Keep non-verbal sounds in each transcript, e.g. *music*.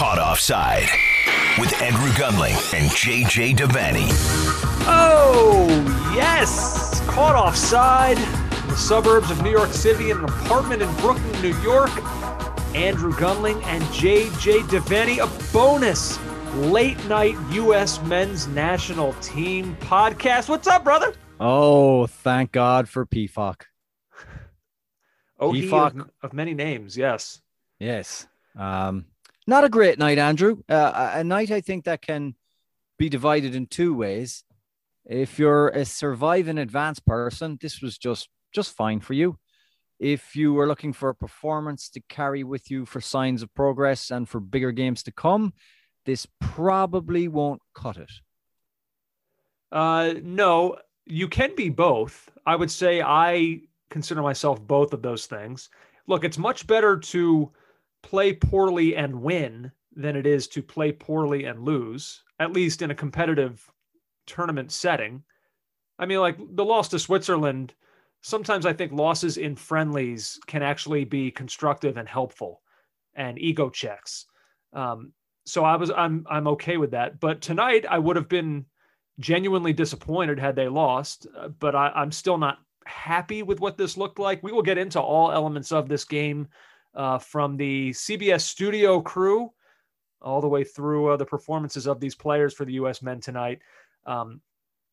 Caught Offside with Andrew Gunling and JJ Devaney. Oh, yes. Caught offside in the suburbs of New York City in an apartment in Brooklyn, New York. Andrew Gunling and JJ Devaney, a bonus late night U.S. men's national team podcast. What's up, brother? Oh, thank God for PFOC. Oh, PFOC. of, of many names, yes. Yes. Um, not a great night, Andrew. Uh, a night I think that can be divided in two ways. If you're a surviving advanced person, this was just just fine for you. If you were looking for a performance to carry with you for signs of progress and for bigger games to come, this probably won't cut it. Uh, no, you can be both. I would say I consider myself both of those things. Look, it's much better to play poorly and win than it is to play poorly and lose, at least in a competitive tournament setting. I mean, like the loss to Switzerland, sometimes I think losses in friendlies can actually be constructive and helpful and ego checks. Um, so I was I'm I'm okay with that. But tonight I would have been genuinely disappointed had they lost, uh, but I, I'm still not happy with what this looked like. We will get into all elements of this game uh, from the CBS studio crew all the way through uh, the performances of these players for the U.S. men tonight. Um,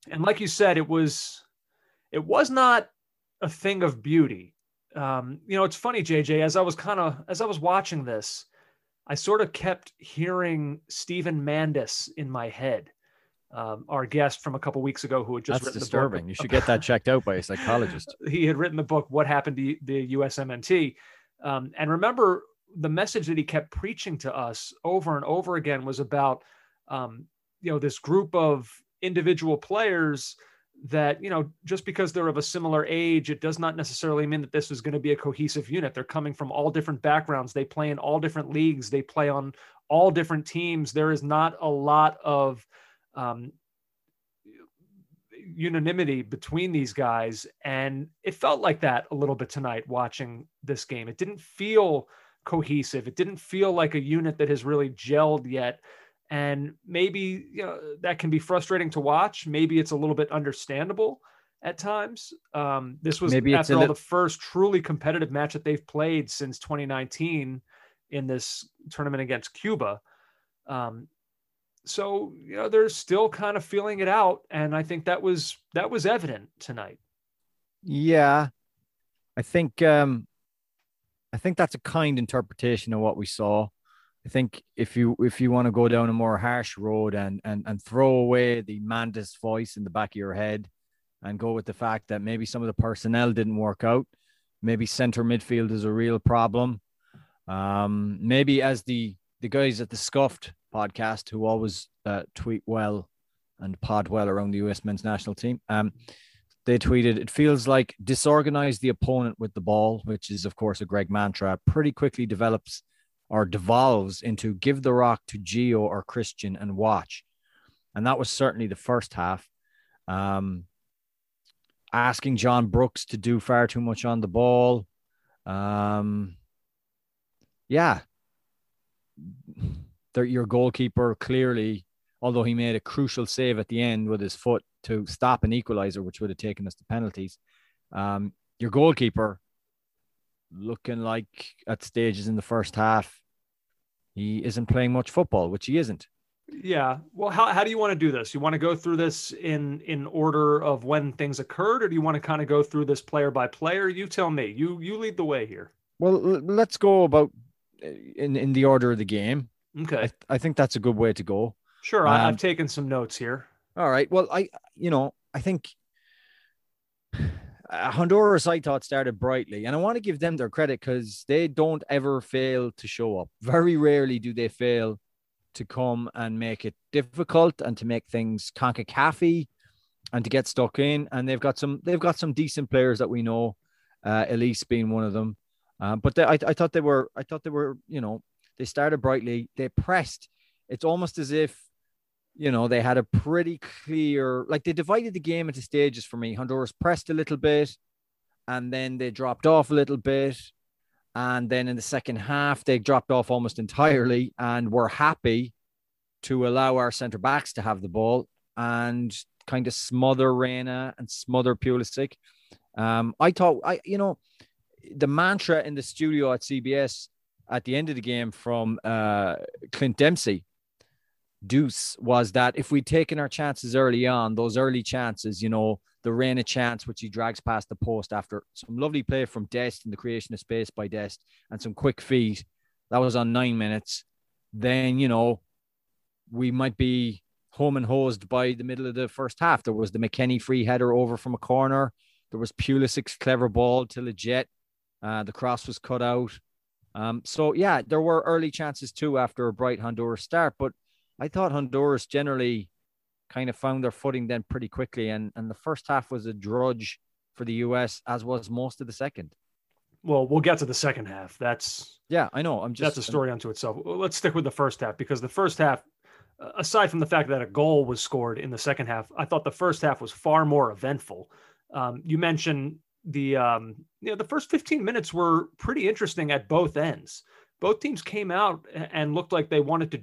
and like you said, it was it was not a thing of beauty. Um, you know, it's funny, JJ. As I was kind of as I was watching this, I sort of kept hearing Steven Mandis in my head um, our guest from a couple weeks ago who had just That's written disturbing. The You should get that checked out by a psychologist. *laughs* he had written the book "What Happened to the USMNT," um, and remember the message that he kept preaching to us over and over again was about um, you know this group of individual players that you know just because they're of a similar age it does not necessarily mean that this is going to be a cohesive unit. They're coming from all different backgrounds. They play in all different leagues. They play on all different teams. There is not a lot of um, unanimity between these guys and it felt like that a little bit tonight watching this game. It didn't feel cohesive. It didn't feel like a unit that has really gelled yet. And maybe you know that can be frustrating to watch. Maybe it's a little bit understandable at times. Um, this was Maybe after all lit- the first truly competitive match that they've played since 2019 in this tournament against cuba. Um, so you know they're still kind of feeling it out and i think that was that was evident tonight Yeah, I think um, I think that's a kind interpretation of what we saw. I think if you if you want to go down a more harsh road and and and throw away the Mandis voice in the back of your head, and go with the fact that maybe some of the personnel didn't work out, maybe center midfield is a real problem. Um, maybe as the the guys at the Scuffed podcast who always uh, tweet well and pod well around the US men's national team. Um, they tweeted, it feels like disorganize the opponent with the ball, which is, of course, a Gregg mantra, pretty quickly develops or devolves into give the rock to Gio or Christian and watch. And that was certainly the first half. Um, asking John Brooks to do far too much on the ball. Um, yeah. They're- Your goalkeeper clearly although he made a crucial save at the end with his foot to stop an equalizer, which would have taken us to penalties. Um, your goalkeeper looking like at stages in the first half, he isn't playing much football, which he isn't. yeah well how, how do you want to do this you want to go through this in in order of when things occurred or do you want to kind of go through this player by player you tell me you you lead the way here Well, let's go about uh, in, in the order of the game. Okay I, I think that's a good way to go. sure um, i've taken some notes here All right. Well, I, you know, I think uh, Honduras, I thought, started brightly, and I want to give them their credit because they don't ever fail to show up. Very rarely do they fail to come and make it difficult and to make things concacafy and to get stuck in. And they've got some, they've got some decent players that we know, uh, Elis being one of them. Uh, but they, I, I thought they were, I thought they were, you know, they started brightly. They pressed. It's almost as if you know, they had a pretty clear, like they divided the game into stages for me. Honduras pressed a little bit and then they dropped off a little bit. And then in the second half, they dropped off almost entirely and were happy to allow our centre backs to have the ball and kind of smother Reyna and smother Pulisic. Um, I thought, I you know, the mantra in the studio at CBS at the end of the game from uh, Clint Dempsey, Deuce, was that if we'd taken our chances early on, those early chances, you know, the Reyna chance, which he drags past the post after some lovely play from Dest and the creation of space by Dest and some quick feet. That was on nine minutes. Then, you know, we might be home and hosed by the middle of the first half. There was the McKennie free header over from a corner. There was Pulisic's clever ball to Lletget. Uh, the cross was cut out. Um, so, yeah, there were early chances too after a bright Honduras start. But I thought Honduras generally kind of found their footing then pretty quickly. And, and the first half was a drudge for the US, as was most of the second. Well, we'll get to the second half. That's yeah, I know. I'm just that's a story unto itself. Let's stick with the first half because the first half, aside from the fact that a goal was scored in the second half, I thought the first half was far more eventful. Um, you mentioned the um, you know the first 15 minutes were pretty interesting at both ends. Both teams came out and looked like they wanted to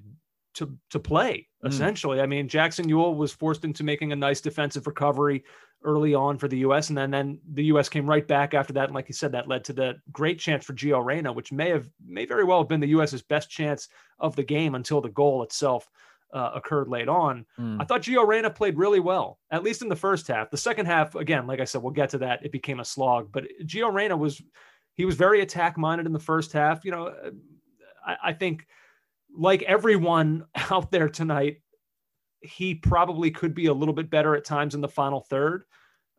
to to play mm. essentially. I mean, Jackson Yueill was forced into making a nice defensive recovery early on for the U.S. and then then the U.S. came right back after that. And like you said, that led to the great chance for Gio Reyna, which may have may very well have been the U.S.'s best chance of the game until the goal itself. Uh, occurred late on. Mm. I thought Gio Reyna played really well, at least in the first half. The second half, again, like I said, we'll get to that. It became a slog, but Gio Reyna was he was very attack minded in the first half. You know, uh, I, I think like everyone *laughs* out there tonight, he probably could be a little bit better at times in the final third.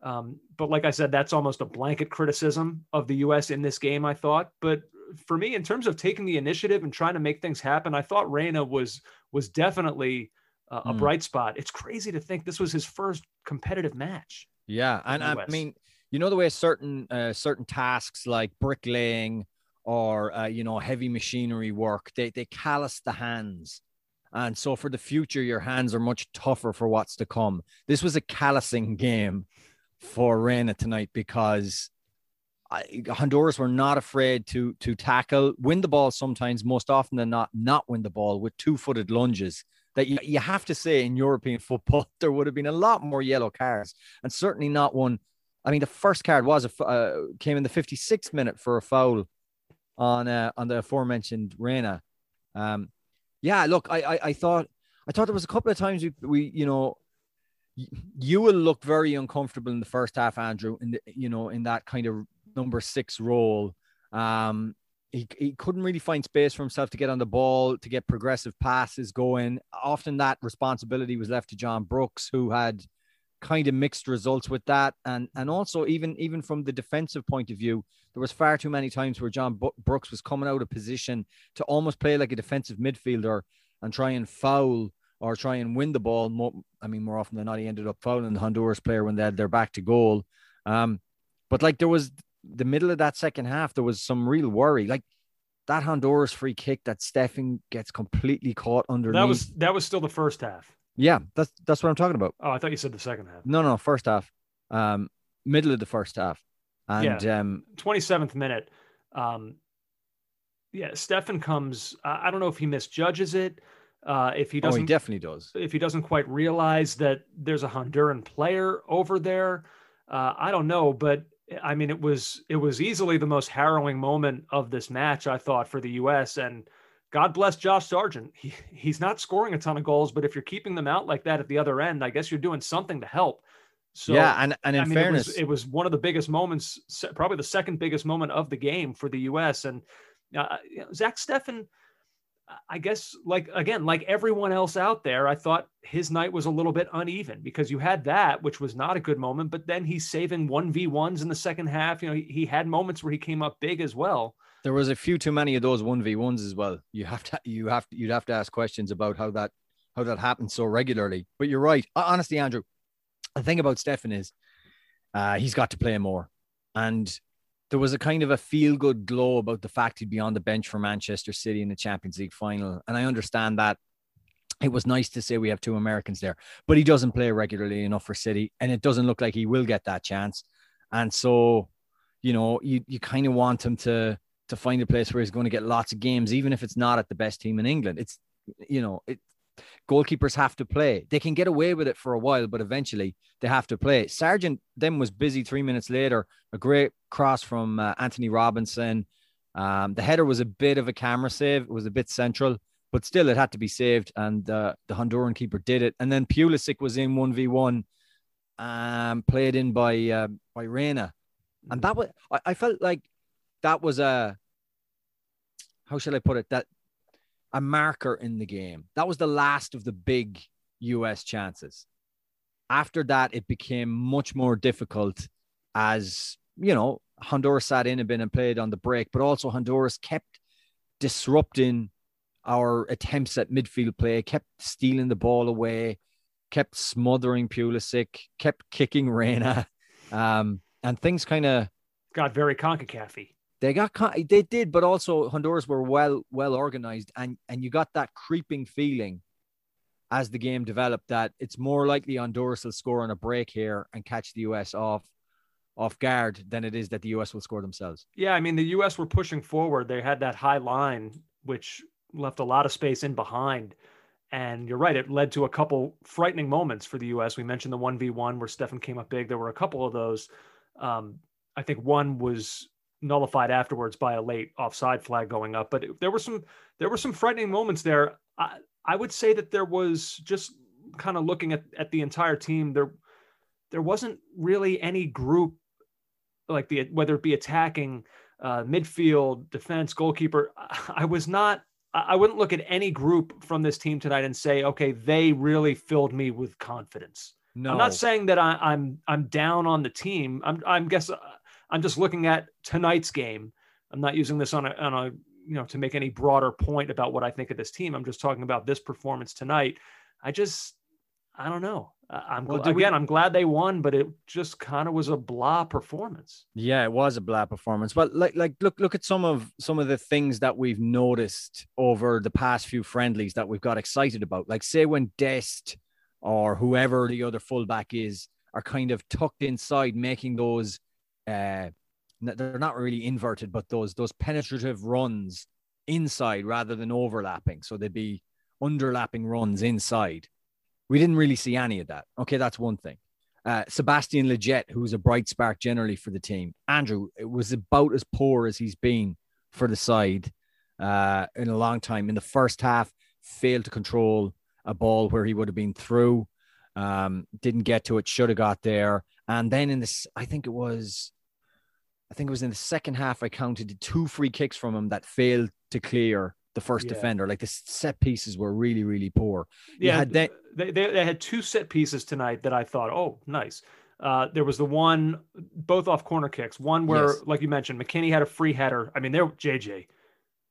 Um, but like I said, that's almost a blanket criticism of the U.S. in this game. I thought, but for me, in terms of taking the initiative and trying to make things happen, I thought Reyna was was definitely uh, a mm. bright spot. It's crazy to think this was his first competitive match. Yeah, and I mean, you know the way certain uh, certain tasks like bricklaying or uh, you know heavy machinery work they they callous the hands and so for the future your hands are much tougher for what's to come this was a callousing game for Reyna tonight because Honduras were not afraid to to tackle win the ball sometimes most often than not not win the ball with two-footed lunges that you, you have to say in European *laughs* football there would have been a lot more yellow cards and certainly not one I mean the first card was a uh, came in the 56th minute for a foul on uh, on the aforementioned Reyna. Um, yeah, look, I, I I thought I thought there was a couple of times we we you know you will look very uncomfortable in the first half, Andrew, the, you know in that kind of number six role. Um, he, he couldn't really find space for himself to get on the ball, to get progressive passes going. Often that responsibility was left to John Brooks, who had kind of mixed results with that. And and also even even from the defensive point of view, there was far too many times where John Brooks was coming out of position to almost play like a defensive midfielder and try and foul or try and win the ball. More, I mean, more often than not, he ended up fouling the Honduras player when they had their back to goal. Um, but like there was the middle of that second half, there was some real worry. Like that Honduras free kick that Steffen gets completely caught underneath. That was that was still the first half. Yeah, that's that's what I'm talking about. Oh, I thought you said the second half. No, no, first half. Um, middle of the first half. And yeah. um 27th minute. Um yeah, Steffen comes. I don't know if he misjudges it. Uh, if he doesn't, oh, he definitely does. If he doesn't quite realize that there's a Honduran player over there, uh, I don't know. But I mean, it was it was easily the most harrowing moment of this match. I thought for the U.S. and God bless Josh Sargent. He, he's not scoring a ton of goals, but if you're keeping them out like that at the other end, I guess you're doing something to help. So yeah, and, and in I mean, fairness, it was, it was, one of the biggest moments, probably the second biggest moment of the game for the U.S. And uh, Zack Steffen, I guess, like again, like everyone else out there, I thought his night was a little bit uneven because you had that, which was not a good moment, but then he's saving one v ones in the second half. You know, he, he had moments where he came up big as well there was a few too many of those one v ones as well. You have to, you have to, you'd have to ask questions about how that, how that happens so regularly. But you're right. Honestly, Andrew, the thing about Steffen is, uh, he's got to play more, and there was a kind of a feel good glow about the fact he'd be on the bench for Manchester City in the Champions League final. And I understand that it was nice to say we have two Americans there, but he doesn't play regularly enough for City, and it doesn't look like he will get that chance. And so, you know, you you kind of want him to to find a place where he's going to get lots of games, even if it's not at the best team in England. It's, you know, it, goalkeepers have to play. They can get away with it for a while, but eventually they have to play. Sargent then was busy three minutes later. A great cross from uh, Antonee Robinson. Um, the header was a bit of a camera save. It was a bit central, but still it had to be saved. And uh, the Honduran keeper did it. And then Pulisic was in 1v1, um, played in by, uh, by Reyna. And that was, I, I felt like that was a, how shall I put it? That a marker in the game. That was the last of the big US chances. After that, it became much more difficult as, you know, Honduras sat in a bit and played on the break, but also Honduras kept disrupting our attempts at midfield play, kept stealing the ball away, kept smothering Pulisic, kept kicking Reyna. *laughs* Um, and things kind of got very CONCACAF they got they did, but also Honduras were well well organized, and and you got that creeping feeling as the game developed that it's more likely Honduras will score on a break here and catch the US off off guard than it is that the US will score themselves. Yeah, I mean the US were pushing forward. They had that high line which left a lot of space in behind. And you're right, it led to a couple frightening moments for the US. We mentioned the 1v1 where Steffen came up big. There were a couple of those. Um, I think one was nullified afterwards by a late offside flag going up. But it, there were some there were some frightening moments there. I, I would say that there was just kind of looking at, at the entire team there there wasn't really any group like the whether it be attacking uh, midfield defense goalkeeper *laughs* i was not i wouldn't look at any group from this team tonight and say okay they really filled me with confidence no i'm not saying that I, am I'm, I'm down on the team i'm i'm guess I'm just looking at tonight's game. I'm not using this on a, on a you know to make any broader point about what I think of this team. I'm just talking about this performance tonight. I just I don't know. I'm well, again. We, I'm glad they won, but it just kind of was a blah performance. Yeah, it was a blah performance. But like, like, look, look at some of some of the things that we've noticed over the past few friendlies that we've got excited about. Like, say when Dest or whoever the other fullback is are kind of tucked inside, making those uh, they're not really inverted, but those those penetrative runs inside rather than overlapping. So they'd be underlapping runs inside. We didn't really see any of that. Okay, that's one thing. Uh, Sebastian Lletget, who's a bright spark generally for the team. Andrew, it was about as poor as he's been for the side uh, in a long time. In the first half, failed to control a ball where he would have been through. Um, didn't get to it, should have got there. And then in this, I think it was I think it was in the second half, I counted two free kicks from him that failed to clear the first yeah. defender. Like the set pieces were really, really poor. Yeah, they, they, they had two set pieces tonight that I thought, oh, nice. Uh, there was the one, both off corner kicks. One where, yes. like you mentioned, McKennie had a free header. I mean, there, JJ,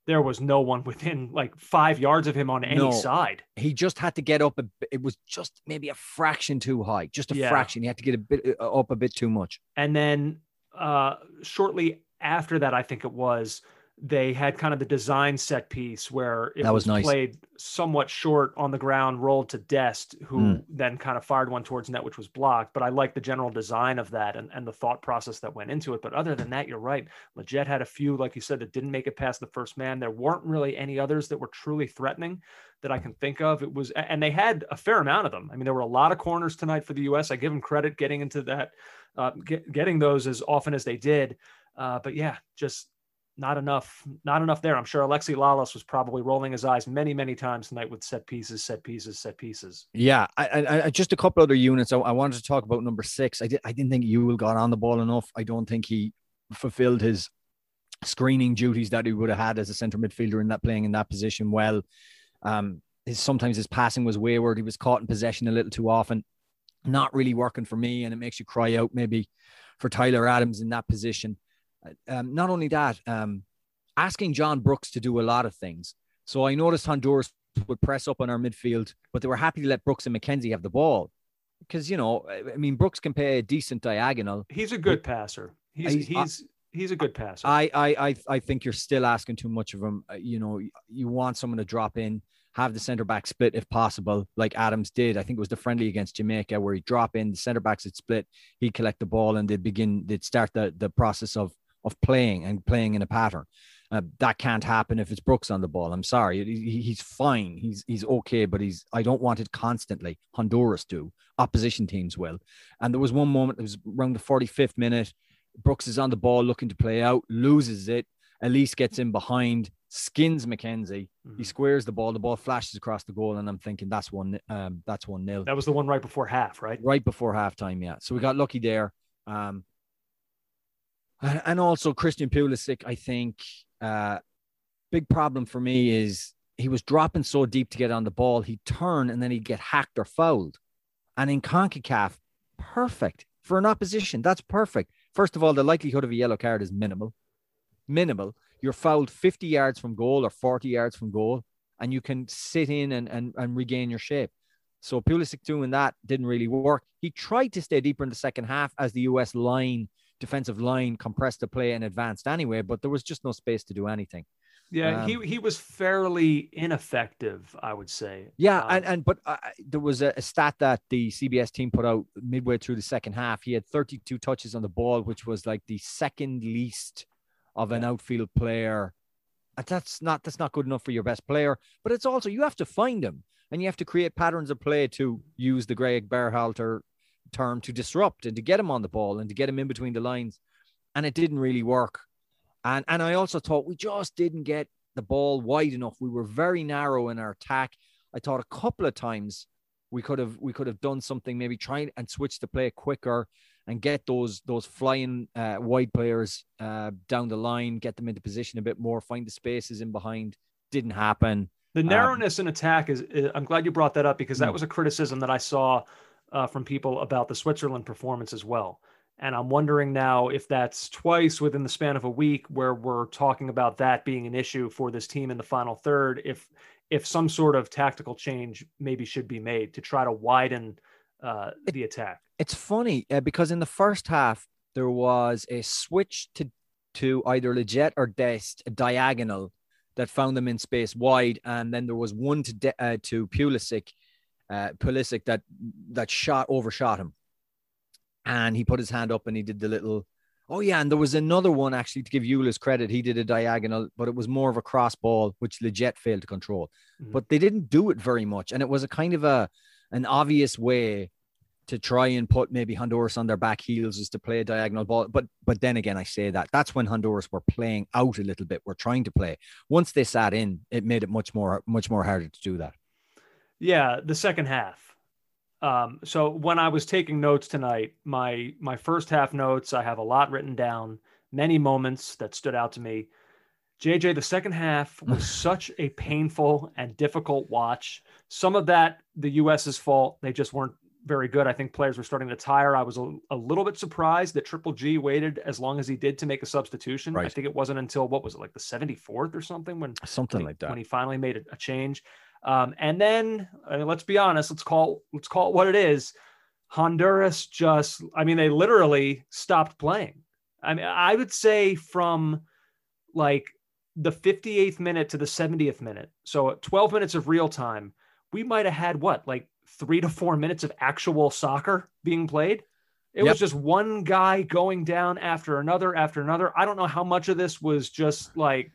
there was no one within like five yards of him on any no, side. He just had to get up. A, it was just maybe a fraction too high, just a yeah. fraction. He had to get a bit uh, up a bit too much. And then uh, shortly after that, I think it was, they had kind of the design set piece where it that was, was nice. played somewhat short on the ground, rolled to Dest, who mm. then kind of fired one towards net, which was blocked. But I like the general design of that and, and the thought process that went into it. But other than that, you're right. Lletget had a few, like you said, that didn't make it past the first man. There weren't really any others that were truly threatening that I can think of. It was, and they had a fair amount of them. I mean, there were a lot of corners tonight for the U.S. I give them credit getting into that, uh, get, getting those as often as they did. Uh, but yeah, just not enough, not enough there. I'm sure Alexi Lalas was probably rolling his eyes many, many times tonight with set pieces, set pieces, set pieces. Yeah, I, I just a couple other units. I, I, wanted to talk about number six. I did, I didn't think Yueill got on the ball enough. I don't think he fulfilled his screening duties that he would have had as a centre midfielder in that playing in that position well. Um, his sometimes his passing was wayward. He was caught in possession a little too often. Not really working for me, and it makes you cry out maybe for Tyler Adams in that position. Um, not only that, um, asking John Brooks to do a lot of things. So I noticed Honduras would press up on our midfield, but they were happy to let Brooks and McKenzie have the ball because you know, I mean, Brooks can play a decent diagonal. He's a good passer. He's he's he's, he's a good passer. I I I think you're still asking too much of him. Uh, you know, you want someone to drop in, have the center back split if possible, like Adams did. I think it was the friendly against Jamaica where he drop in, the center backs would split, he'd collect the ball, and they'd begin, they'd start the the process of of playing and playing in a pattern. Uh, that can't happen if it's Brooks on the ball. I'm sorry. He, he's fine. He's he's okay, but he's I don't want it constantly. Honduras do. Opposition teams will. And there was one moment, it was around the 45th minute. Brooks is on the ball looking to play out, loses it. Elis gets in behind, skins McKenzie. Mm-hmm. He squares the ball. The ball flashes across the goal, and I'm thinking that's one. Um, that's one nil. That was the one right before half, right? Right before halftime, yeah. So we got lucky there. Um, and, and also Christian Pulisic, I think, uh, big problem for me is he was dropping so deep to get on the ball. He'd turn and then he'd get hacked or fouled. And in CONCACAF, perfect for an opposition. That's perfect. First of all, the likelihood of a yellow card is minimal. Minimal. You're fouled 50 yards from goal or 40 yards from goal, and you can sit in and, and, and regain your shape. So Pulisic doing that didn't really work. He tried to stay deeper in the second half as the US line, defensive line, compressed the play and advanced anyway, but there was just no space to do anything. Yeah, um, he he was fairly ineffective, I would say. Yeah, um, and and but uh, there was a, a, stat that the CBS team put out midway through the second half. He had 32 touches on the ball, which was like the second least of an outfield player. Uh, that's not that's not good enough for your best player. But it's also you have to find him and you have to create patterns of play to use the Gregg Berhalter term to disrupt and to get him on the ball and to get him in between the lines. And it didn't really work. And and I also thought we just didn't get the ball wide enough. We were very narrow in our attack. I thought a couple of times we could have we could have done something, maybe try and switch the play quicker and get those those flying uh, wide players uh, down the line, get them into position a bit more, find the spaces in behind. Didn't happen. The um, narrowness um, in attack is, is, I'm glad you brought that up because that hmm. was a criticism that I saw uh, from people about the Switzerland performance as well. And I'm wondering now if that's twice within the span of a week where we're talking about that being an issue for this team in the final third. If if some sort of tactical change maybe should be made to try to widen uh, the attack. It's funny uh, because in the first half there was a switch to to either Lletget or Dest, a diagonal that found them in space wide, and then there was one to De- uh, to Pulisic, uh, Pulisic that that shot overshot him and he put his hand up and he did the little. Oh yeah, and there was another one actually to give Yueill credit. He did a diagonal, but it was more of a cross ball, which Lletget failed to control. Mm-hmm. But they didn't do it very much, and it was a kind of a an obvious way to try and put maybe Honduras on their back heels is to play a diagonal ball. But but then again, I say that that's when Honduras were playing out a little bit. We're trying to play. Once they sat in, it made it much more much more harder to do that. Yeah, the second half. Um, so when I was taking notes tonight, my my first half notes, I have a lot written down, many moments that stood out to me. JJ, the second half *laughs* was such a painful and difficult watch. Some of that the US's fault; they just weren't very good. I think players were starting to tire. I was a, a little bit surprised that Triple G waited as long as he did to make a substitution. Right. I think it wasn't until what was it like the 74th or something when something like that when he finally made a, a change. Um, and then I mean, let's be honest, let's call let's call it what it is. Honduras just, I mean, they literally stopped playing. I mean, I would say from like the 58th minute to the 70th minute, so 12 minutes of real time, we might have had what, like three to four minutes of actual soccer being played. It yep. was just one guy going down after another after another. I don't know how much of this was just like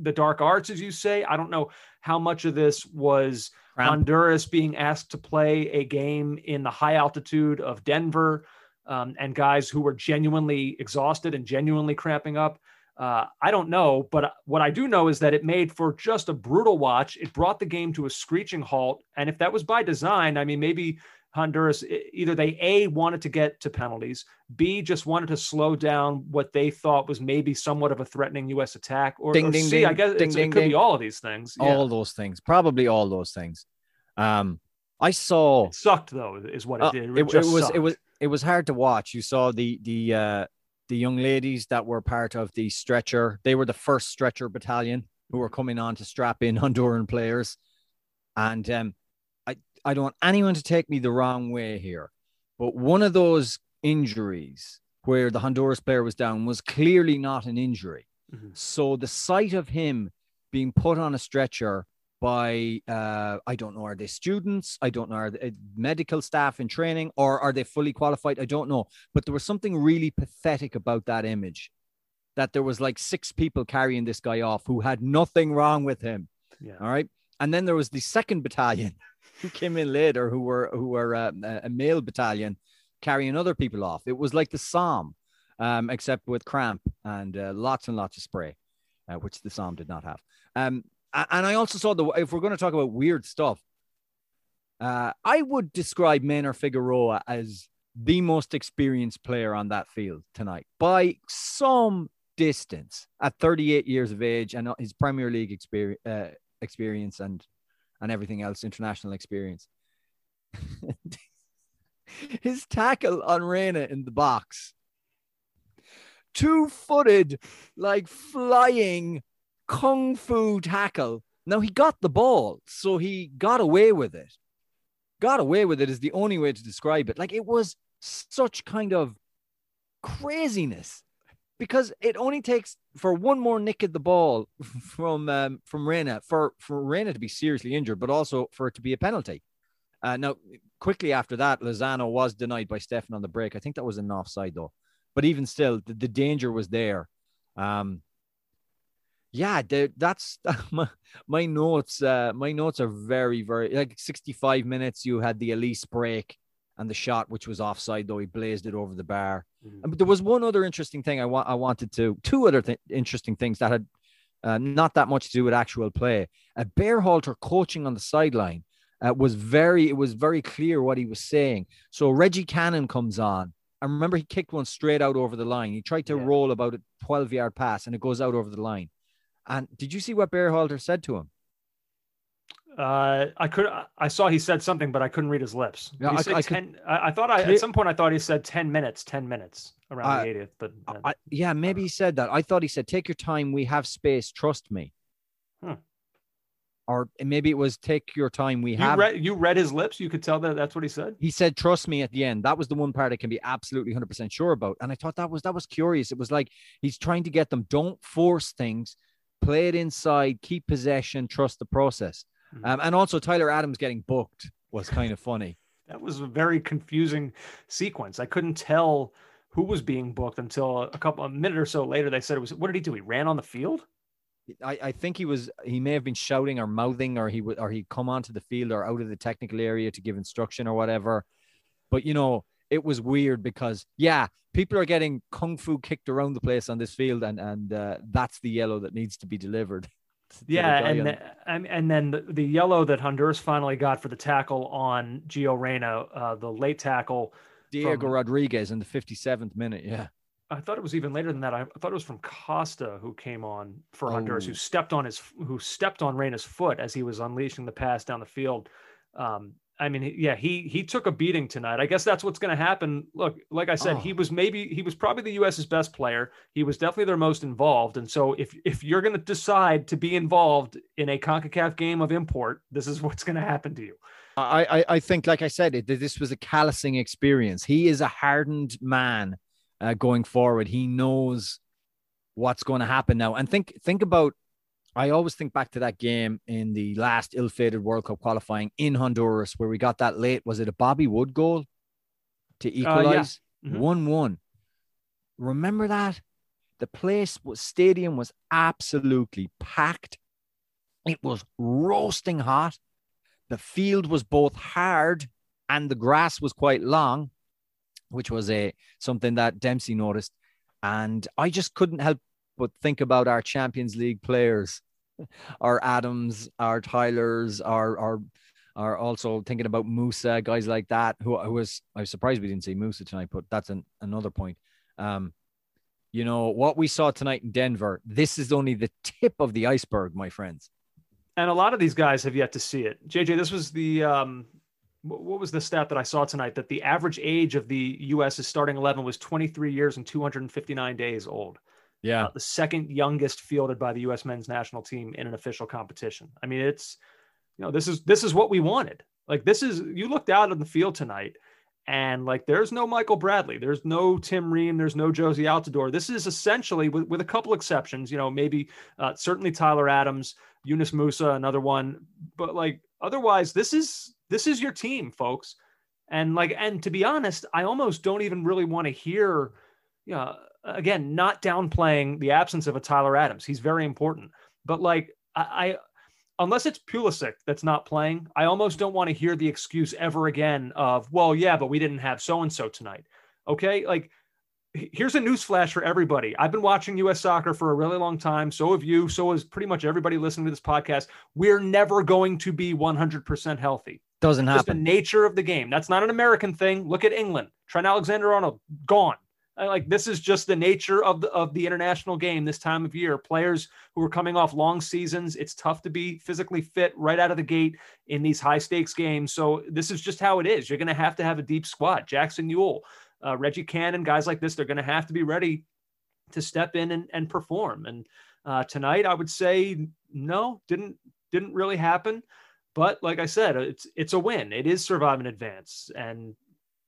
the dark arts, as you say. I don't know how much of this was Honduras being asked to play a game in the high altitude of Denver um, and guys who were genuinely exhausted and genuinely cramping up. Uh, I don't know, but what I do know is that it made for just a brutal watch. It brought the game to a screeching halt. And if that was by design, I mean, maybe Honduras either they a wanted to get to penalties, b just wanted to slow down what they thought was maybe somewhat of a threatening U.S. attack, or, ding, or ding, c ding, I guess ding, it could be all of these things. All yeah. those things, probably all those things. Um, I saw it sucked though, is what it uh, did. It, it, it was sucked. it was it was hard to watch. You saw the the uh, the young ladies that were part of the stretcher. They were the first stretcher battalion who were coming on to strap in *laughs* Honduran players, and um, I don't want anyone to take me the wrong way here, but one of those injuries where the Honduras player was down was clearly not an injury. Mm-hmm. So the sight of him being put on a stretcher by uh, I don't know, are they students? I don't know, are they medical staff in training or are they fully qualified? I don't know. But there was something really pathetic about that image that there was like six people carrying this guy off who had nothing wrong with him. Yeah. All right. And then there was the second battalion *laughs* who came in later who were who were uh, a male battalion carrying other people off. It was like the Somme, um, except with cramp and uh, lots and lots of spray, uh, which the Somme did not have. Um, and I also saw the if we're going to talk about weird stuff, uh, I would describe Maynor Figueroa as the most experienced player on that field tonight by some distance at 38 years of age and his Premier League experience, uh, experience and and everything else, international experience. *laughs* his tackle on Reyna in the box, two footed, like flying kung fu tackle. Now he got the ball, so he got away with it. Got away with it is the only way to describe it. Like it was such kind of craziness because it only takes for one more nick at the ball *laughs* from um, from Reyna for for Reyna to be seriously injured, but also for it to be a penalty. Uh, now, quickly after that, Lozano was denied by Steffen on the break. I think that was an offside though, but even still, the, the danger was there. Um, yeah, that's *laughs* my, my notes. Uh, my notes are very, very like 65 minutes. You had the Elis break and the shot, which was offside, though he blazed it over the bar. Mm-hmm. But there was one other interesting thing I want. I wanted to two other th- interesting things that had uh, not that much to do with actual play. A Berhalter coaching on the sideline uh, was very. It was very clear what he was saying. So Reggie Cannon comes on. I remember he kicked one straight out over the line. He tried to yeah. roll about a 12 yard pass and it goes out over the line. And did you see what Berhalter said to him? Uh, I could. I saw he said something, but I couldn't read his lips. Yeah, I, I, 10, could, I, I, thought I at some point I thought he said ten minutes, ten minutes around the 80th. But I, yeah, maybe he said that. I thought he said, "Take your time. We have space. Trust me." Hmm. Or maybe it was, "Take your time. We you have." Read, you read his lips. You could tell that that's what he said. He said, "Trust me." At the end, that was the one part I can be absolutely hundred percent sure about. And I thought that was that was curious. It was like he's trying to get them. Don't force things. Play it inside. Keep possession. Trust the process. Hmm. Um, and also Tyler Adams getting booked was kind of funny. that was a very confusing sequence. I couldn't tell who was being booked until a couple a minute or so later. They said it was what did he do? He ran on the field. I, I think he was he may have been shouting or mouthing or he would or he'd come onto the field or out of the technical area to give instruction or whatever. But you know, it was weird because yeah, people are getting kung fu kicked around the place on this field, and and uh, that's the yellow that needs to be delivered. *laughs* yeah, and the, and then the, the, yellow that Honduras finally got for the tackle on Gio Reyna, uh, the late tackle. Diego from, Rodriguez in the 57th minute. Yeah. I thought it was even later than that. I thought it was from Costa who came on for oh. Honduras, who oh. stepped on his who stepped on Reyna's foot as he was unleashing the pass down the field. Um, I mean, yeah, he he took a beating tonight. I guess that's what's going to happen. Look, like I said, oh. he was maybe he was probably the U.S.'s best player. He was definitely their most involved. And so, if if you're going to decide to be involved in a Concacaf game of import, this is *laughs* what's going to happen to you. I, I I think, like I said, it, this was a callousing experience. He is a hardened man uh, going forward. He knows what's going to happen now. And think think about I always think back to that game in the last ill-fated World Cup qualifying in Honduras where we got that late. Was it a Bobby Wood goal to equalize? Uh, yeah. mm-hmm. 1-1. Remember that? The place was stadium was absolutely packed. It was roasting hot. The field was both hard and the grass was quite long, which was a something that Dempsey noticed. And I just couldn't help but think about our Champions League players our Adams, our Tylers, our our are also thinking about Musah, guys like that. Who, who was I was surprised we didn't see Musah tonight, but that's an, another point. Um, you know what we saw tonight in Denver. This is only the tip of the iceberg, my friends. And a lot of these guys have yet to see it. JJ, this was the um, what was the stat that I saw tonight? That the average age of the U.S.'s starting eleven was 23 years and 259 days old. Yeah. Uh, the second youngest fielded by the U.S. men's national team in an official competition. I mean, it's, you know, this is, this is what we wanted. Like, this is, you looked out on the field tonight and like, there's no Michael Bradley, there's no Tim Ream, there's no Jozy Altidore. This is essentially, with, with a couple exceptions, you know, maybe uh, certainly Tyler Adams, Yunus Musah, another one, but like, otherwise, this is, this is your team, folks. And like, and to be honest, I almost don't even really want to hear, you know, again, not downplaying the absence of a Tyler Adams. He's very important. But like I, I unless it's Pulisic that's not playing, I almost don't want to hear the excuse ever again of, well, yeah, but we didn't have so and so tonight. Okay. Like, here's a news flash for everybody. I've been watching US soccer for a really long time. So have you. So is pretty much everybody listening to this podcast. We're never going to be 100% healthy. Doesn't happen. Just the nature of the game. That's not an American thing. Look at England. Trent Alexander Arnold, gone like this is just the nature of the of the international game this time of year. Players who are coming off long seasons, it's tough to be physically fit right out of the gate in these high stakes games. So this is just how it is. You're going to have to have a deep squad. Jackson Yueill, uh, Reggie Cannon, guys like this, they're going to have to be ready to step in and, and perform. And uh, tonight, I would say no, didn't didn't really happen. But like I said, it's it's a win. It is survive in advance, and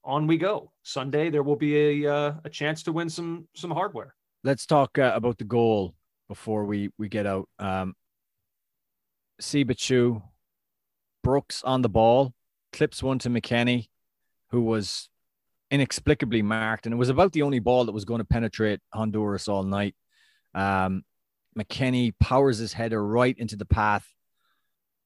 on we go. Sunday there will be a uh, a chance to win some some hardware. Let's talk uh, about the goal before we we get out. Um, Siebatcheu, Brooks on the ball, clips one to McKennie, who was inexplicably marked, and it was about the only ball that was going to penetrate Honduras all night. Um, McKennie powers his header right into the path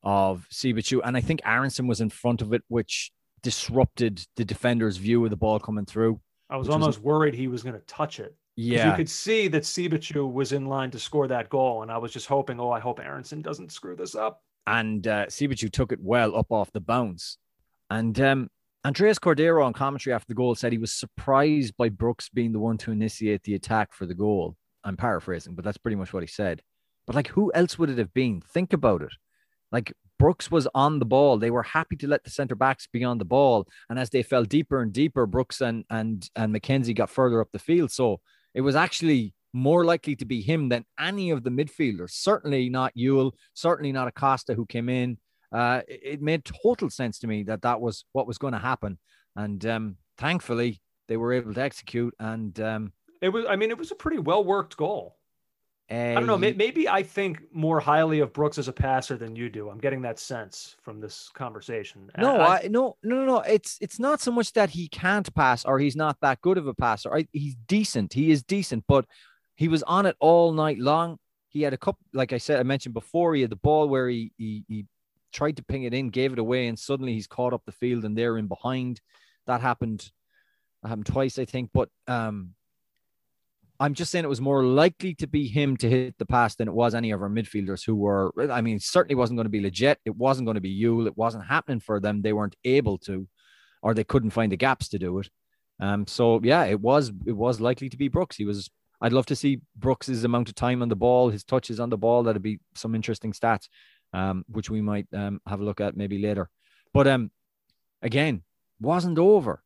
of Siebatcheu, and I think Aaronson was in front of it, which disrupted the defender's view of the ball coming through. I was almost was, worried he was going to touch it. Yeah. You could see that Siebatcheu was in line to score that goal. And I was just hoping, oh, I hope Aaronson doesn't screw this up. And uh, Siebatcheu took it well up off the bounce. And um, Andres Cordero on commentary after the goal said he was surprised by Brooks being the one to initiate the attack for the goal. I'm paraphrasing, but that's pretty much what he said. But like, who else would it have been? Think about it. Like, Brooks was on the ball. They were happy to let the centre backs be on the ball. And as they fell deeper and deeper, Brooks and and and McKenzie got further up the field. So it was actually more likely to be him than any of the midfielders. Certainly not Yueill, certainly not Acosta who came in. Uh, it, it, made total sense to me that that was what was going to happen. And um, thankfully, they were able to execute. And um, it was, I mean, it was a pretty well worked goal. I don't know. Maybe I think more highly of Brooks as a passer than you do. I'm getting that sense from this conversation. No, I, I, no, no, no, It's it's not so much that he can't pass or he's not that good of a passer. I, he's decent. He is decent, but he was on it all night long. He had a couple, like I said, I mentioned before. He had the ball where he he, he tried to ping it in, gave it away, and suddenly he's caught up the field and they're in behind. That happened. That happened twice, I think. But um, I'm just saying it was more likely to be him to hit the pass than it was any of our midfielders who were, I mean, certainly wasn't going to be Lletget. It wasn't going to be Yueill. It wasn't happening for them. They weren't able to, or they couldn't find the gaps to do it. Um, so yeah, it was it was likely to be Brooks. He was. I'd love to see Brooks's amount of time on the ball, his touches on the ball. That'd be some interesting stats, um, which we might um, have a look at maybe later. But um, again, wasn't over.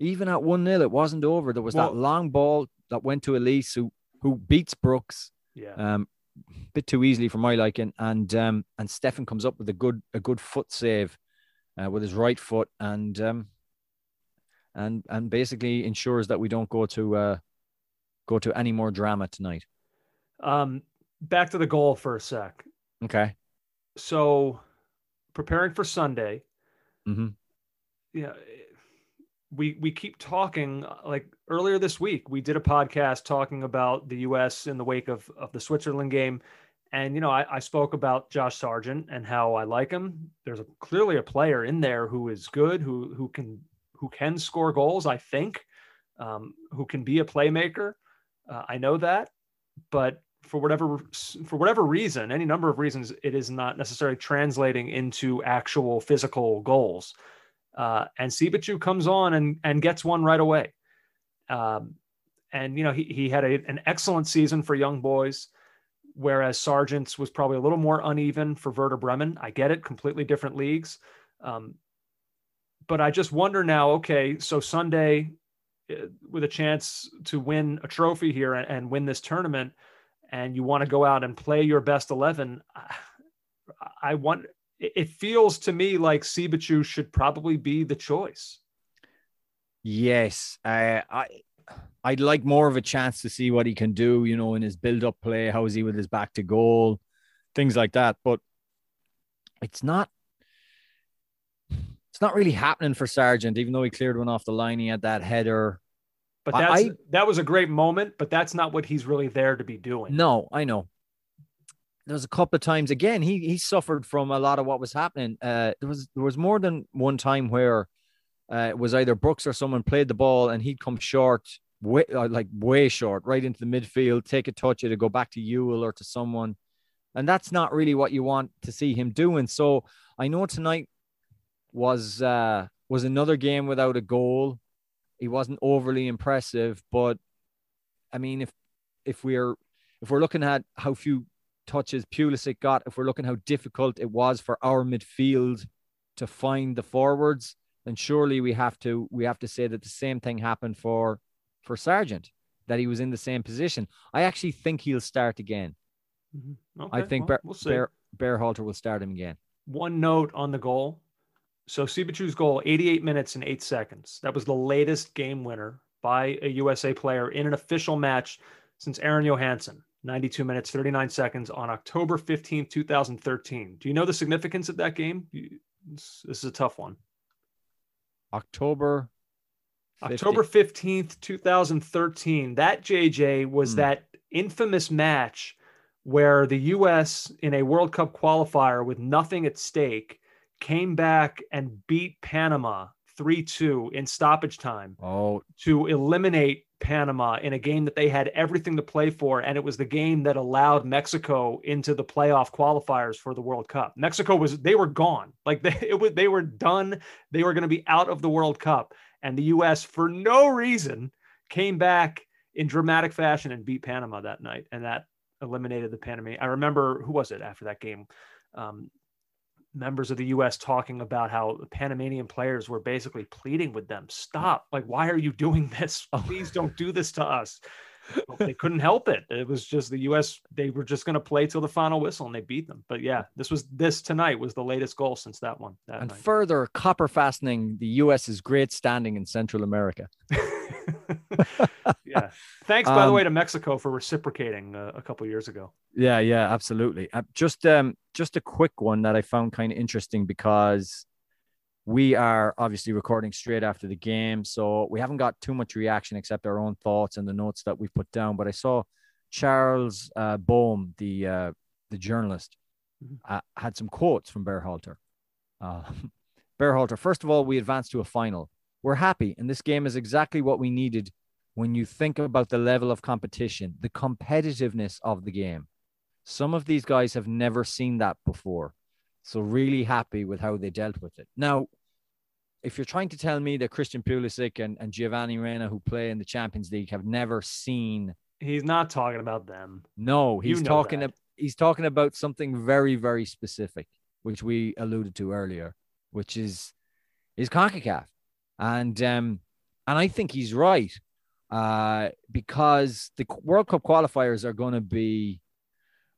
Even at one 0 it wasn't over. There was well, that long ball that went to Elis, who who beats Brooks. Yeah. Um, a bit too easily for my liking, and um, and Steffen comes up with a good a good foot save, uh, with his right foot, and um, and and basically ensures that we don't go to uh, go to any more drama tonight. Um, back to the goal for a sec. Okay. So, preparing for Sunday. Mm-hmm. Yeah, we we keep talking uh, like earlier this week we did a podcast talking about the us in the wake of of the switzerland game. And you know I, I spoke about josh sargent and how i like him. There's a, clearly a player in there who is good who who can who can score goals i think um, who can be a playmaker. Uh, i know that. But for whatever for whatever reason any number of reasons it is not necessarily translating into actual physical goals uh, and Siebatcheu comes on and, and gets one right away. Um, and, you know, he, he had a, an excellent season for young boys, whereas Sargent's was probably a little more uneven for Werder Bremen. I get it, completely different leagues. Um, but I just wonder now, okay, so Sunday uh, with a chance to win a trophy here and, and win this tournament, and you want to go out and play your best 11, I, I want, it feels to me like Siebatcheu should probably be the choice. Yes, uh, I I'd like more of a chance to see what he can do. You know, in his build-up play, how is he with his back to goal, things like that. But it's not. It's not really happening for Sargent, even though he cleared one off the line. He had that header. But that's I- that was a great moment, but that's not what he's really there to be doing. No, I know. There was a couple of times again. He he suffered from a lot of what was happening. Uh, there was there was more than one time where uh, it was either Brooks or someone played the ball and he'd come short, way, uh, like way short, right into the midfield, take a touch, it'd go back to Yueill or to someone, and that's not really what you want to see him doing. So I know tonight was uh, was another game without a goal. He wasn't overly impressive, but I mean, if if we're if we're looking at how few touches Pulisic got, if we're looking how difficult it was for our midfield to find the forwards, then surely we have to we have to say that the same thing happened for for Sargent, that he was in the same position. I actually think he'll start again. Mhm. I think well, Bear, we'll see. Bear, Berhalter will start him again. One note on the goal. So Siebatcheu's goal, 88 minutes and eight seconds. That was the latest game winner by a USA player in an official match since Aron Jóhannsson, 92 minutes, 39 seconds on October 15th, 2013. Do you know the significance of that game? This is a tough one. October. 50 October 15th, 2013. That JJ was Hmm. that infamous match where the US in a World Cup qualifier with nothing at stake came back and beat Panama 3-2 in stoppage time Oh, to eliminate Panama in a game that they had everything to play for. And it was the game that allowed Mexico into the playoff qualifiers for the World Cup. Mexico was, they were gone. *laughs* Like they, it was, they were done. They were going to be out of the World Cup. And the U.S., for no reason, came back in dramatic fashion and beat Panama that night. And that eliminated the Panama. I remember, who was it after that game? Um, members of the US talking about how Panamanian players were basically pleading with them, stop. Like, why are you doing *laughs* this? Oh. Please don't do this to us. They *laughs* couldn't help it. It was just the US, they were just going to play till the final whistle and they beat them. But yeah, this was this tonight was the latest goal since that one. That and night. further copper fastening the U.S.'s great standing in Central America. *laughs* yeah. Thanks, by the Um, way, to Mexico for reciprocating uh, a couple years ago. Yeah, yeah, absolutely. Uh, just um, just a quick one that I found kind of interesting because we are obviously recording straight after the game, so we haven't got too much reaction except our own thoughts and the notes that we've put down. But I saw Charles uh, Boehm, the uh, the journalist, Mhm. uh, had some quotes from Berhalter. Uh, *laughs* Berhalter, first of all, we advanced to a final. We're happy, and this game is exactly what we needed when you think about the level of competition, the competitiveness of the game. Some of these guys have never seen that before. So, really happy with how they dealt with it. Now, if you're trying to tell me that Christian Pulisic and, and Giovanni Reyna, who play in the Champions League, have never seen, He's not talking about them. no, You he's know talking. ab- He's talking about something very, very specific, which we alluded to earlier, which is is Concacaf, and um, and I think he's right, uh, because the World Cup qualifiers are going to be,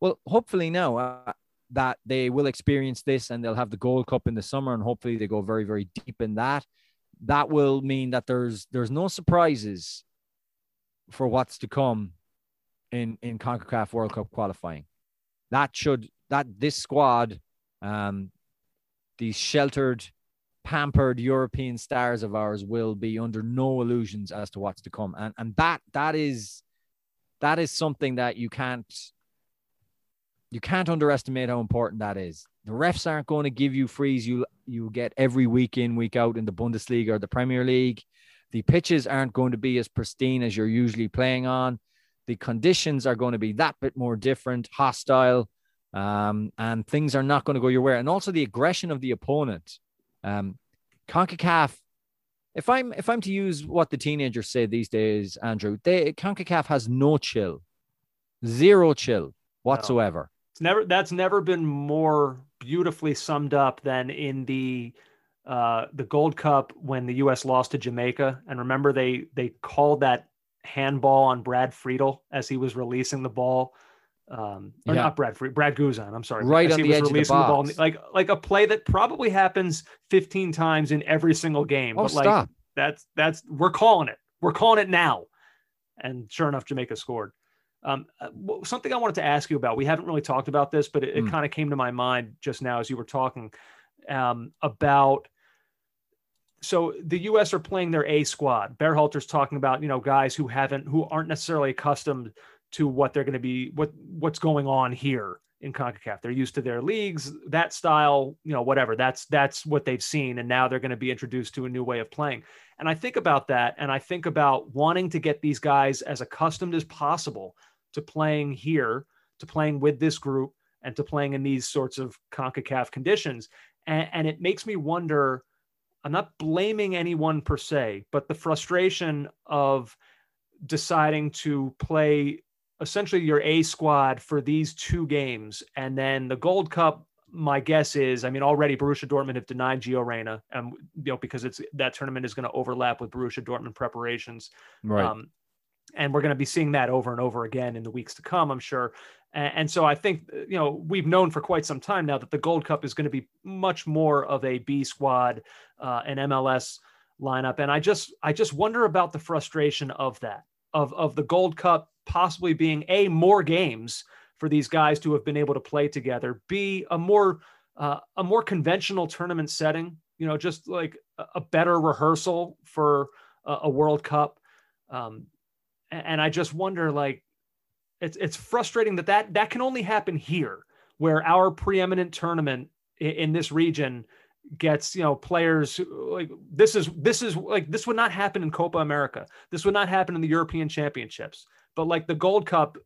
well, hopefully now uh, that they will experience this and they'll have the Gold Cup in the summer, and hopefully they go very, very deep in that. That will mean that there's there's no surprises for what's to come in in Concacaf World Cup qualifying. That should that this squad, um, these sheltered, pampered European stars of ours will be under no illusions as to what's to come, and and that that is that is something that you can't you can't underestimate how important that is. The refs aren't going to give you frees you you get every week in week out in the Bundesliga or the Premier League. The pitches aren't going to be as pristine as you're usually playing on. The conditions are going to be that bit more different, hostile, um, and things are not going to go your way. And also the aggression of the opponent. Um, Concacaf, if I'm if I'm to use what the teenagers say these days, Andrew, they Concacaf has no chill, zero chill whatsoever. It's never that's never been more beautifully summed up than in the uh, the Gold Cup when the U.S. lost to Jamaica. And remember, they they called that handball on Brad Friedel as he was releasing the ball. Um, or Yeah. not Brad Friedel, Brad Guzan. I'm sorry, Right on the edge of the releasing ball, like like a play that probably happens 15 times in every single game. Oh, but like stop. that's that's we're calling it. We're calling it now. And sure enough, Jamaica scored. Um, uh, something I wanted to ask you about. We haven't really talked about this, but it, it Mm. kind of came to my mind just now as you were talking um, about so the U.S. are playing their A squad. Berhalter's talking about you know guys who haven't who aren't necessarily accustomed to what they're going to be what what's going on here in CONCACAF. They're used to their leagues, that style, you know, whatever. That's that's what they've seen and now they're going to be introduced to a new way of playing. And I think about that and I think about wanting to get these guys as accustomed as possible to playing here, to playing with this group and to playing in these sorts of CONCACAF conditions. And, and it makes me wonder I'm not blaming anyone per se, but the frustration of deciding to play essentially your A squad for these two games. And then the Gold Cup, my guess is, I mean, already Borussia Dortmund have denied Gio Reyna, and you know because it's that tournament is going to overlap with Borussia Dortmund preparations. Right. Um, and we're going to be seeing that over and over again in the weeks to come, I'm sure. And, and so I think you know we've known for quite some time now that the Gold Cup is going to be much more of a B squad, uh, an MLS lineup, and I just I just wonder about the frustration of that of of the Gold Cup possibly being a more games for these guys to have been able to play together, b a more uh, a more conventional tournament setting, you know, just like a, better rehearsal for a, a World Cup. Um, and, and I just wonder, like, it's it's frustrating that that that can only happen here, where our preeminent tournament in, in this region gets you know players like this is this is like this would not happen in Copa America. This would not happen in the European Championships. But like the Gold Cup,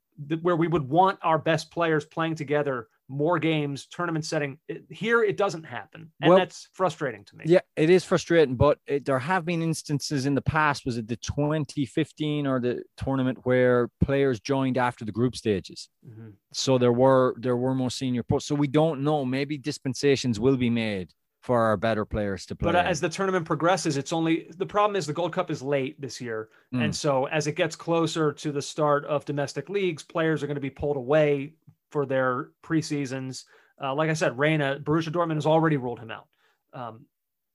where we would want our best players playing together more games, tournament setting. It, here, it doesn't happen, and well, that's frustrating to me. Yeah, it is frustrating, but it, there have been instances in the past. Was it the 2015 or the tournament where players joined after the group stages? Mm-hmm. So there were there were more senior posts. So we don't know. Maybe dispensations will be made for our better players to play. But as the tournament progresses, it's only the problem is the Gold Cup is late this year. Mm. And so as it gets closer to the start of domestic leagues, players are going to be pulled away for their preseasons. Uh, like I said, Reyna, Borussia Dortmund has already ruled him out. Um,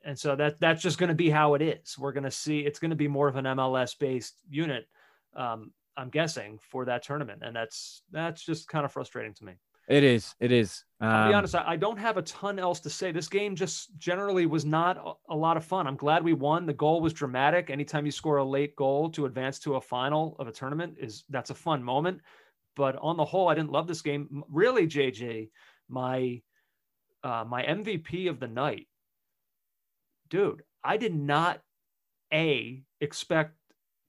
and so that that's just going to be how it is. We're going to see it's going to be more of an MLS based unit. Um, I'm guessing for that tournament, and that's that's just kind of frustrating to me. It is. It is. Um, I'll be um, honest. I, don't have a ton else to say. This game just generally was not a, a, lot of fun. I'm glad we won. The goal was dramatic. Anytime you score a late goal to advance to a final of a tournament is that's a fun moment. But on the whole, I didn't love this game. Really, JJ, my uh, my MVP of the night, dude. I did not a expect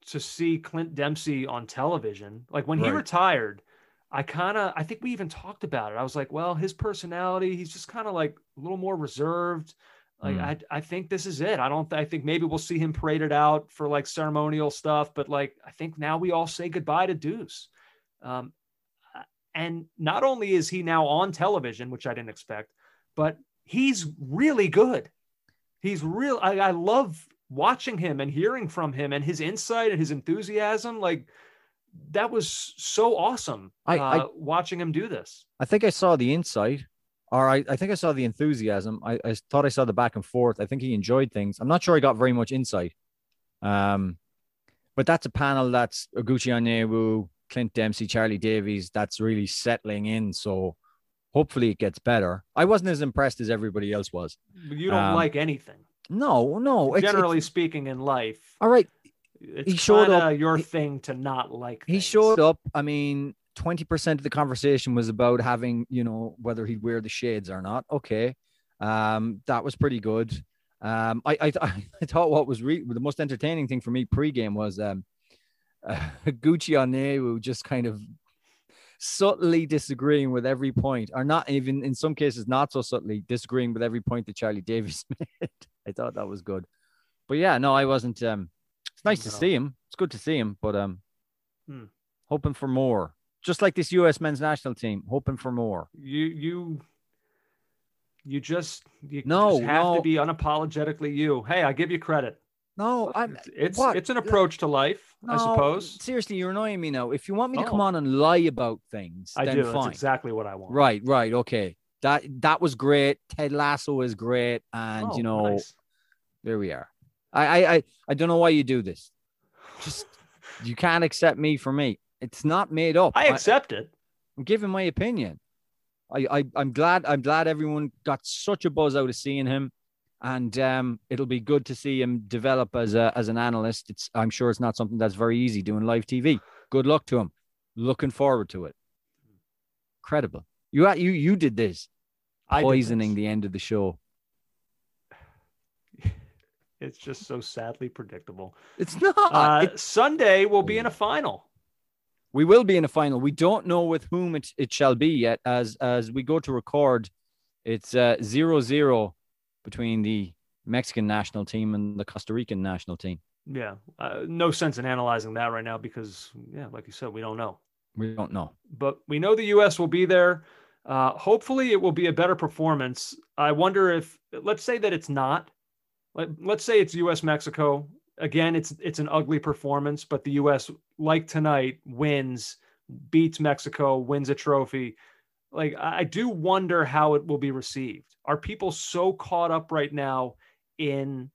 to see Clint Dempsey on television. Like when right. he retired I kind of, I think we even talked about it. I was like, well, his personality, he's just kind of like a little more reserved. Like, mm. I, I think this is it. I don't, I think maybe we'll see him paraded out for like ceremonial stuff, but like, I think now we all say goodbye to Deuce. Um, and not only is he now on television, which I didn't expect, but he's really good. He's real. I, I love watching him and hearing from him and his insight and his enthusiasm. Like, that was so awesome I, uh, I, watching him do this. I think I saw the insight, or I, I think I saw the enthusiasm. I, I thought I saw the back and forth. I think he enjoyed things. I'm not sure he got very much insight. Um, but that's a panel that's Oguchi Onyewu, Clint Dempsey, Charlie Davies. That's really settling in. So hopefully it gets better. I wasn't as impressed as everybody else was. You don't um, like anything. No, no. Generally it's, speaking, in life. All right it's he showed up your he, thing to not like he showed up i mean 20% of the conversation was about having you know whether he'd wear the shades or not okay um that was pretty good um i i, I *laughs* thought what was re- the most entertaining thing for me pregame was um uh, *laughs* gucci Onyewu just kind of subtly disagreeing with every point, or not even in some cases not so subtly disagreeing with every point that Charlie Davies *laughs* made. I thought that was good. But yeah, no, I wasn't um it's nice no. to see him. It's good to see him, but um, hmm. hoping for more. Just like this U.S. men's national team, hoping for more. You you you just you no just have no. to be unapologetically you. Hey, I give you credit. No, I'm. It's what? it's an approach to life, no, I suppose. Seriously, you're annoying me now. If you want me to oh. come on and lie about things, I do. Fine. That's exactly what I want. Right, right, okay. That that was great. Ted Lasso is great, and oh, you know, nice. there we are. I, I, I don't know why you do this. Just you can't accept me for me. It's not made up. I accept I, it. I'm giving my opinion. I, I, I'm glad. I'm glad everyone got such a buzz out of seeing him, and um, it'll be good to see him develop as a as an analyst. It's I'm sure it's not something that's very easy doing live TV. Good luck to him. Looking forward to it. Incredible. You you you did this, I did poisoning this. the end of the show. It's just so sadly predictable. It's not. Uh, It- Sunday we'll be in a final. we will be in a final. We don't know with whom it, it shall be yet. As as we go to record, it's uh, zero zero between the Mexican national team and the Costa Rican national team. Yeah, uh, no sense in analyzing that right now because, yeah, like you said, we don't know. We don't know. But we know the U.S. will be there. Uh, hopefully, it will be a better performance. I wonder if, let's say that it's not. Let, let's say it's U.S. Mexico. Again, it's it's an ugly performance, but the U.S. like tonight wins, beats Mexico, wins a trophy. Like I do wonder how it will be received. Are people so caught up right now in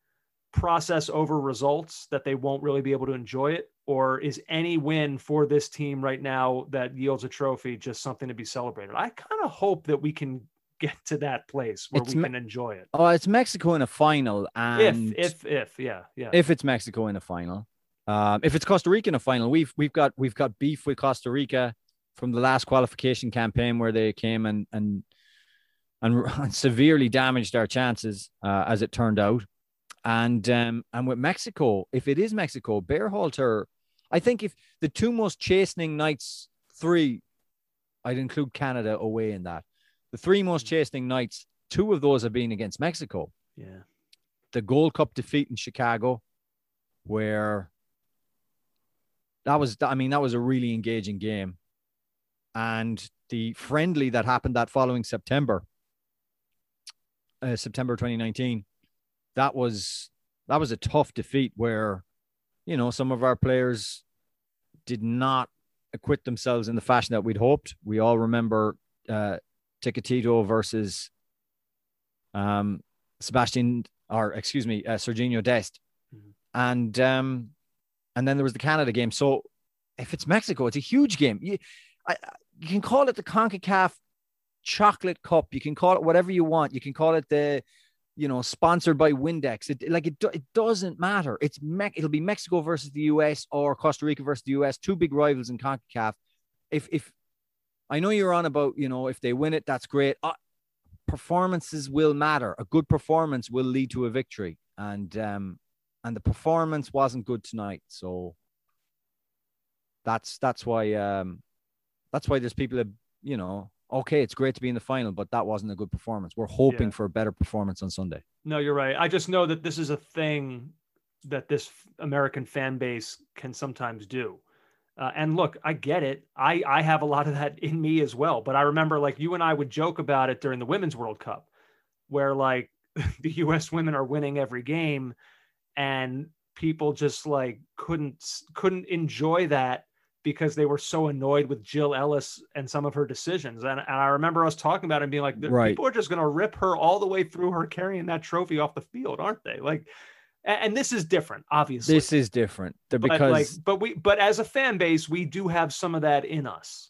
process over results that they won't really be able to enjoy it? Or is any win for this team right now that yields a trophy just something to be celebrated? I kind of hope that we can get to that place where It's we me- can enjoy it. Oh, it's Mexico in a final, and If, if, if, yeah, yeah. if it's Mexico in a final, um, if it's Costa Rica in a final, we've we've got we've got beef with Costa Rica from the last qualification campaign where they came and and and, *laughs* and severely damaged our chances, uh, as it turned out. And um, and with Mexico, if it is Mexico, Berhalter, I think if the two most chastening nights, three, I'd include Canada away in that. The three most chastening nights, two of those have been against Mexico yeah. the Gold Cup defeat in Chicago, where that was, I mean, that was a really engaging game. And the friendly that happened that following September, uh, September 2019, that was that was a tough defeat where, you know, some of our players did not acquit themselves in the fashion that we'd hoped. We all remember uh, Tecatito versus um, Sebastian, or excuse me, uh, Serginho Dest, Mhm. and um, and then there was the Canada game. So if it's Mexico, it's a huge game. You, I, I- you can call it the Concacaf Chocolate Cup. You can call it whatever you want. You can call it the, you know, sponsored by Windex. It like it, do- it doesn't matter. It's Me- it'll be Mexico versus the US or Costa Rica versus the US, two big rivals in Concacaf. If if I know you're on about, you know, if they win it, that's great. Uh, performances will matter. A good performance will lead to a victory, and um, and the performance wasn't good tonight. So that's that's why um, that's why there's people that you know. Okay, it's great to be in the final, but that wasn't a good performance. We're hoping Yeah. for a better performance on Sunday. No, you're right. I just know that this is a thing that this American fan base can sometimes do. Uh, and look, I get it. I I have a lot of that in me as well. But I remember like you and I would joke about it during the Women's World Cup, where like *laughs* the U.S. women are winning every game, and people just like couldn't couldn't enjoy that because they were so annoyed with Jill Ellis and some of her decisions. And, and I remember us talking about it and being like, "The- Right. people are just going to rip her all the way through her carrying that trophy off the field, aren't they? Like, and, this is different, obviously. This is different The- but because like, but we, but as a fan base, we do have some of that in us,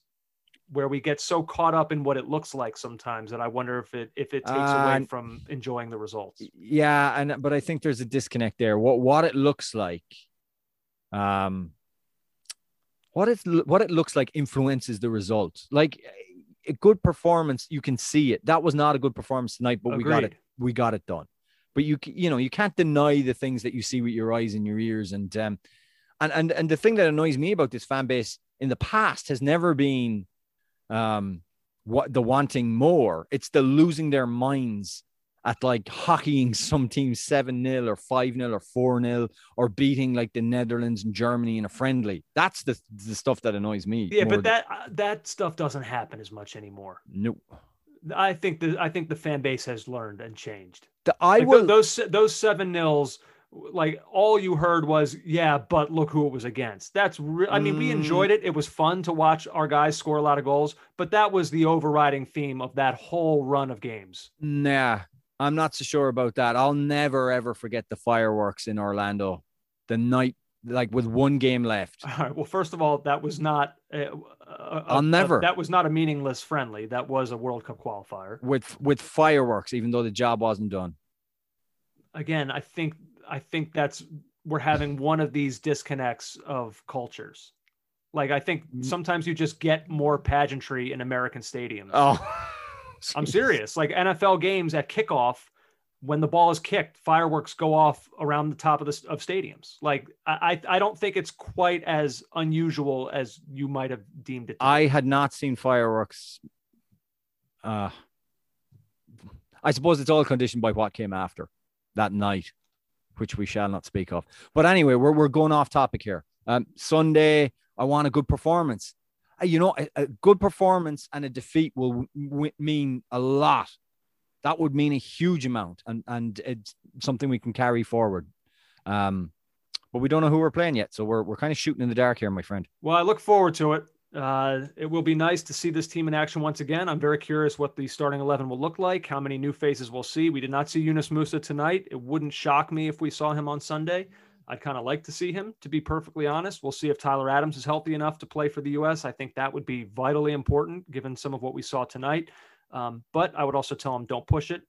where we get so caught up in what it looks like sometimes that I wonder if it if it takes Uh, away from enjoying the results. yeah and but i think there's a disconnect there. What what it looks like um what it what it looks like influences the result like a good performance you can see it. That was not a good performance tonight but we got it we got it done but you you know you can't deny the things that you see with your eyes and your ears and um and and and the thing that annoys me about this fan base in the past has never been um what the wanting more it's the losing their minds at like hockeying *laughs* some team 7 0 or 5 0 or 4 0 or beating like the Netherlands and Germany in a friendly. That's the, the stuff that annoys me. Yeah, but than- that uh, that stuff doesn't happen as much anymore. no. I think the I think the fan base has learned and changed. The, I Like, will. those those seven nils, like all you heard was yeah, but look who it was against. That's re- I mean we Mm. enjoyed it. It was fun to watch our guys score a lot of goals, but that was the overriding theme of that whole run of games. Nah, I'm not so sure about that. I'll never ever forget the fireworks in Orlando the night, like with one game left. All right. Well, first of all, that was not. A, a- I'll a- never. that was not a meaningless friendly. That was a World Cup qualifier. With with fireworks, even though the job wasn't done. again, I think I think that's we're having one of these disconnects of cultures. Like I think Mm. sometimes you just get more pageantry in American stadiums. Oh, I'm serious. Like NFL games at kickoff, when the ball is kicked, fireworks go off around the top of the of stadiums. Like I I don't think it's quite as unusual as you might have deemed it. I had not seen fireworks. Uh, I suppose it's all conditioned by what came after that night, which we shall not speak of. But anyway, we're, we're going off topic here. Um, Sunday, I want a good performance. Uh, You know, a, a good performance and a defeat will w- mean a lot. That would mean a huge amount, and and it's something we can carry forward. Um, but we don't know who we're playing yet, so we're we're kind of shooting in the dark here, my friend. Well, I look forward to it. Uh, it will be nice to see this team in action once again. I'm very curious what the starting 11 will look like, how many new faces we'll see. We did not see Yunus Musah tonight. It wouldn't shock me if we saw him on Sunday. I'd kind of like to see him, to be perfectly honest. We'll see if Tyler Adams is healthy enough to play for the U.S. I think that would be vitally important given some of what we saw tonight. Um, but I would also tell them don't push it.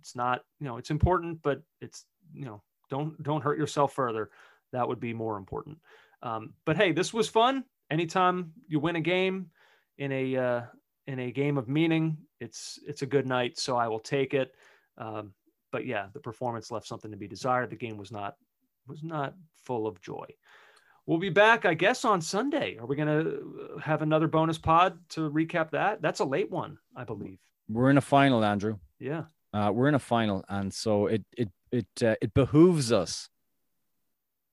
It's not, you know, it's important, but it's, you know, don't don't hurt yourself further. That would be more important. Um, but hey, this was fun. Anytime you win a game in a uh, in a game of meaning, it's it's a good night. So I will take it. Um, but yeah, the performance left something to be desired. The game was not was not full of joy. We'll be back, I guess, on Sunday. Are we going to have another bonus pod to recap that? That's a late one, I believe. We're in a final, Andrew. Yeah. Uh, we're in a final, and so it it it uh, it behooves us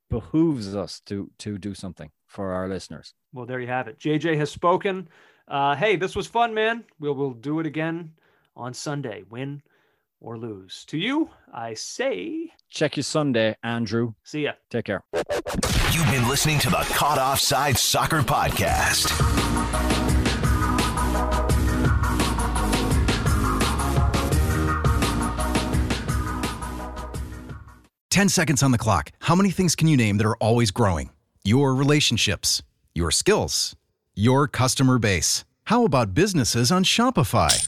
behooves us to to do something for our listeners. Well, there you have it. JJ has spoken. Uh, hey, this was fun, man. We'll we'll do it again on Sunday, win or lose. To you, I say, Check your Sunday, Andrew. see ya. Take care. You've been listening to the Caught Offside Soccer Podcast. 10 seconds on the clock. How many things can you name that are always growing? Your relationships, your skills, your customer base. How about businesses on Shopify?